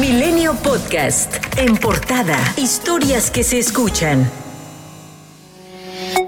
Milenio Podcast. En portada. Historias que se escuchan.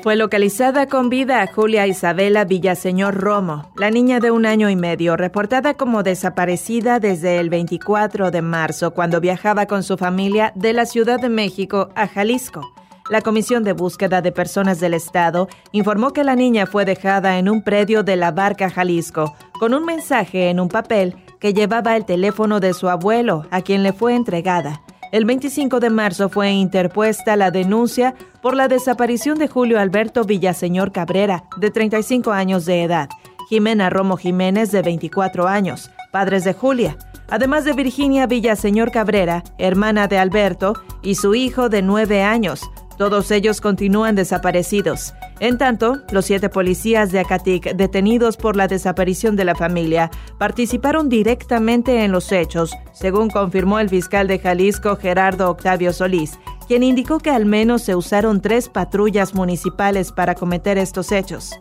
Fue localizada con vida a Julia Isabela Villaseñor Romo, la niña de un año y medio, reportada como desaparecida desde el 24 de marzo, cuando viajaba con su familia de la Ciudad de México a Jalisco. La Comisión de Búsqueda de Personas del Estado informó que la niña fue dejada en un predio de la Barca Jalisco, con un mensaje en un papel que llevaba el teléfono de su abuelo, a quien le fue entregada. El 25 de marzo fue interpuesta la denuncia por la desaparición de Julio Alberto Villaseñor Cabrera, de 35 años de edad, Jimena Romo Jiménez, de 24 años, padres de Julia, además de Virginia Villaseñor Cabrera, hermana de Alberto, y su hijo de 9 años, todos ellos continúan desaparecidos. En tanto, los siete policías de Acatic detenidos por la desaparición de la familia participaron directamente en los hechos, según confirmó el fiscal de Jalisco Gerardo Octavio Solís, quien indicó que al menos se usaron tres patrullas municipales para cometer estos hechos.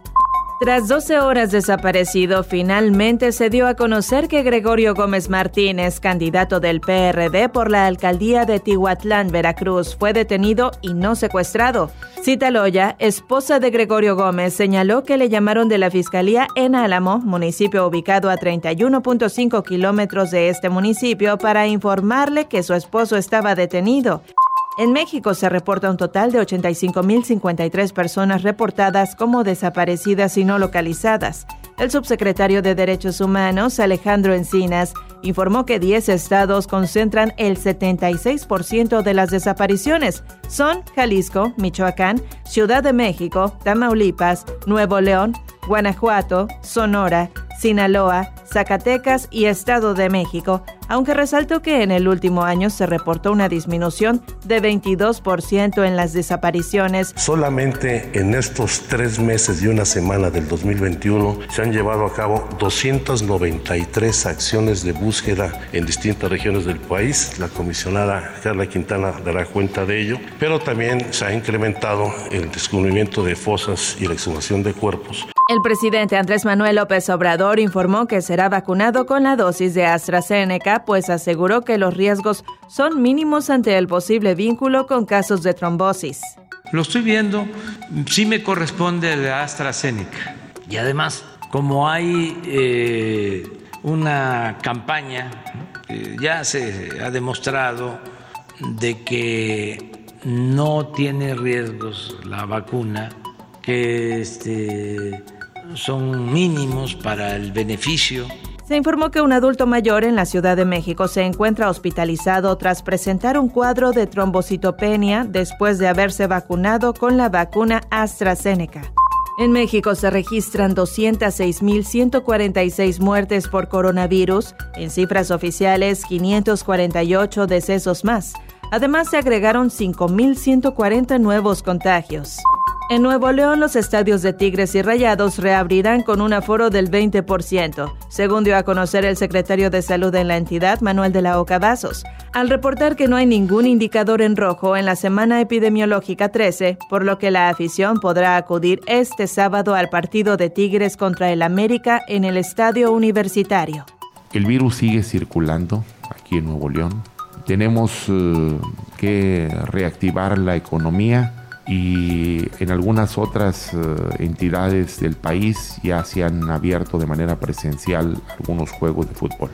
Tras 12 horas desaparecido, finalmente se dio a conocer que Gregorio Gómez Martínez, candidato del PRD por la alcaldía de Tihuatlán, Veracruz, fue detenido y no secuestrado. Cita Loya, esposa de Gregorio Gómez, señaló que le llamaron de la Fiscalía en Álamo, municipio ubicado a 31.5 kilómetros de este municipio, para informarle que su esposo estaba detenido. En México se reporta un total de 85.053 personas reportadas como desaparecidas y no localizadas. El subsecretario de Derechos Humanos, Alejandro Encinas, informó que 10 estados concentran el 76% de las desapariciones. Son Jalisco, Michoacán, Ciudad de México, Tamaulipas, Nuevo León, Guanajuato, Sonora, Sinaloa, Zacatecas y Estado de México, aunque resaltó que en el último año se reportó una disminución de 22% en las desapariciones. Solamente en estos tres meses y una semana del 2021 se han llevado a cabo 293 acciones de búsqueda en distintas regiones del país. La comisionada Carla Quintana dará cuenta de ello, pero también se ha incrementado el descubrimiento de fosas y la exhumación de cuerpos. El presidente Andrés Manuel López Obrador informó que será vacunado con la dosis de AstraZeneca, pues aseguró que los riesgos son mínimos ante el posible vínculo con casos de trombosis. Lo estoy viendo, sí me corresponde la AstraZeneca. Y además, como hay eh, una campaña, ya se ha demostrado de que no tiene riesgos la vacuna, que este, son mínimos para el beneficio. Se informó que un adulto mayor en la Ciudad de México se encuentra hospitalizado tras presentar un cuadro de trombocitopenia después de haberse vacunado con la vacuna AstraZeneca. En México se registran 206.146 muertes por coronavirus, en cifras oficiales 548 decesos más. Además se agregaron 5.140 nuevos contagios. En Nuevo León, los estadios de Tigres y Rayados reabrirán con un aforo del 20%, según dio a conocer el secretario de Salud en la entidad, Manuel de la Oca Vasos, al reportar que no hay ningún indicador en rojo en la semana epidemiológica 13, por lo que la afición podrá acudir este sábado al partido de Tigres contra el América en el estadio universitario. El virus sigue circulando aquí en Nuevo León. Tenemos eh, que reactivar la economía y en algunas otras eh, entidades del país ya se han abierto de manera presencial algunos juegos de fútbol.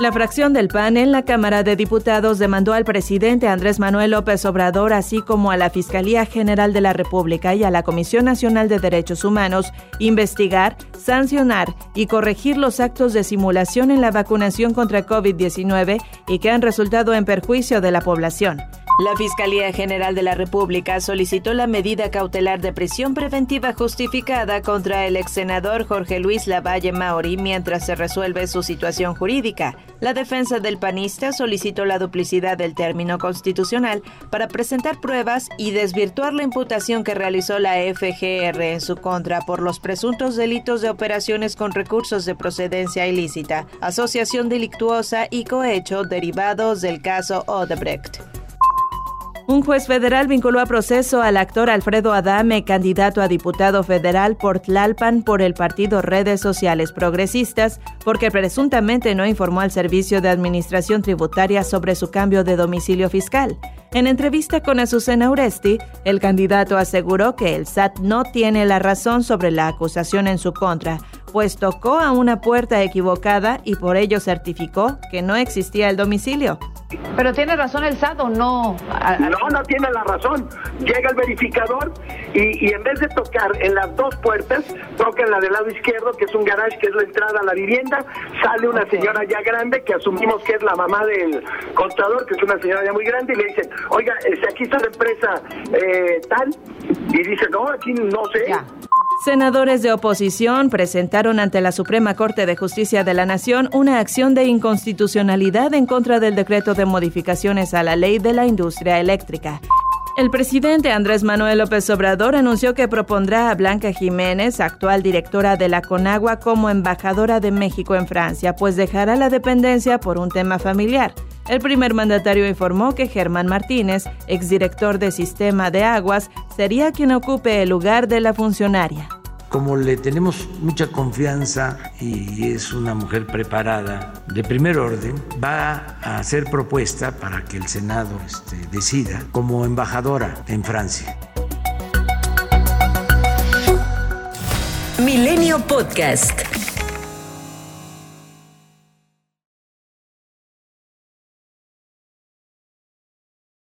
La fracción del PAN en la Cámara de Diputados demandó al presidente Andrés Manuel López Obrador, así como a la Fiscalía General de la República y a la Comisión Nacional de Derechos Humanos, investigar, sancionar y corregir los actos de simulación en la vacunación contra COVID-19 y que han resultado en perjuicio de la población. La Fiscalía General de la República solicitó la medida cautelar de prisión preventiva justificada contra el ex senador Jorge Luis Lavalle Mauri mientras se resuelve su situación jurídica. La defensa del panista solicitó la duplicidad del término constitucional para presentar pruebas y desvirtuar la imputación que realizó la FGR en su contra por los presuntos delitos de operaciones con recursos de procedencia ilícita, asociación delictuosa y cohecho derivados del caso Odebrecht. Un juez federal vinculó a proceso al actor Alfredo Adame, candidato a diputado federal por Tlalpan por el partido Redes Sociales Progresistas, porque presuntamente no informó al Servicio de Administración Tributaria sobre su cambio de domicilio fiscal. En entrevista con Azucena Uresti, el candidato aseguró que el SAT no tiene la razón sobre la acusación en su contra, pues tocó a una puerta equivocada y por ello certificó que no existía el domicilio. Pero tiene razón el SAT o no? No, no tiene la razón. Llega el verificador y, en vez de tocar en las dos puertas, toca en la del lado izquierdo, que es un garage, que es la entrada a la vivienda. Sale una señora ya grande, que asumimos que es la mamá del contador, que es una señora ya muy grande, y le dicen, oiga, este, aquí está la empresa eh, tal. Y dice, no, aquí no sé. Senadores de oposición presentaron ante la Suprema Corte de Justicia de la Nación una acción de inconstitucionalidad en contra del decreto de modificaciones a la ley de la industria eléctrica. El presidente Andrés Manuel López Obrador anunció que propondrá a Blanca Jiménez, actual directora de la Conagua, como embajadora de México en Francia, pues dejará la dependencia por un tema familiar. El primer mandatario informó que Germán Martínez, exdirector de Sistema de Aguas, sería quien ocupe el lugar de la funcionaria. Como le tenemos mucha confianza y es una mujer preparada de primer orden, va a hacer propuesta para que el Senado este, decida como embajadora en Francia. Milenio Podcast.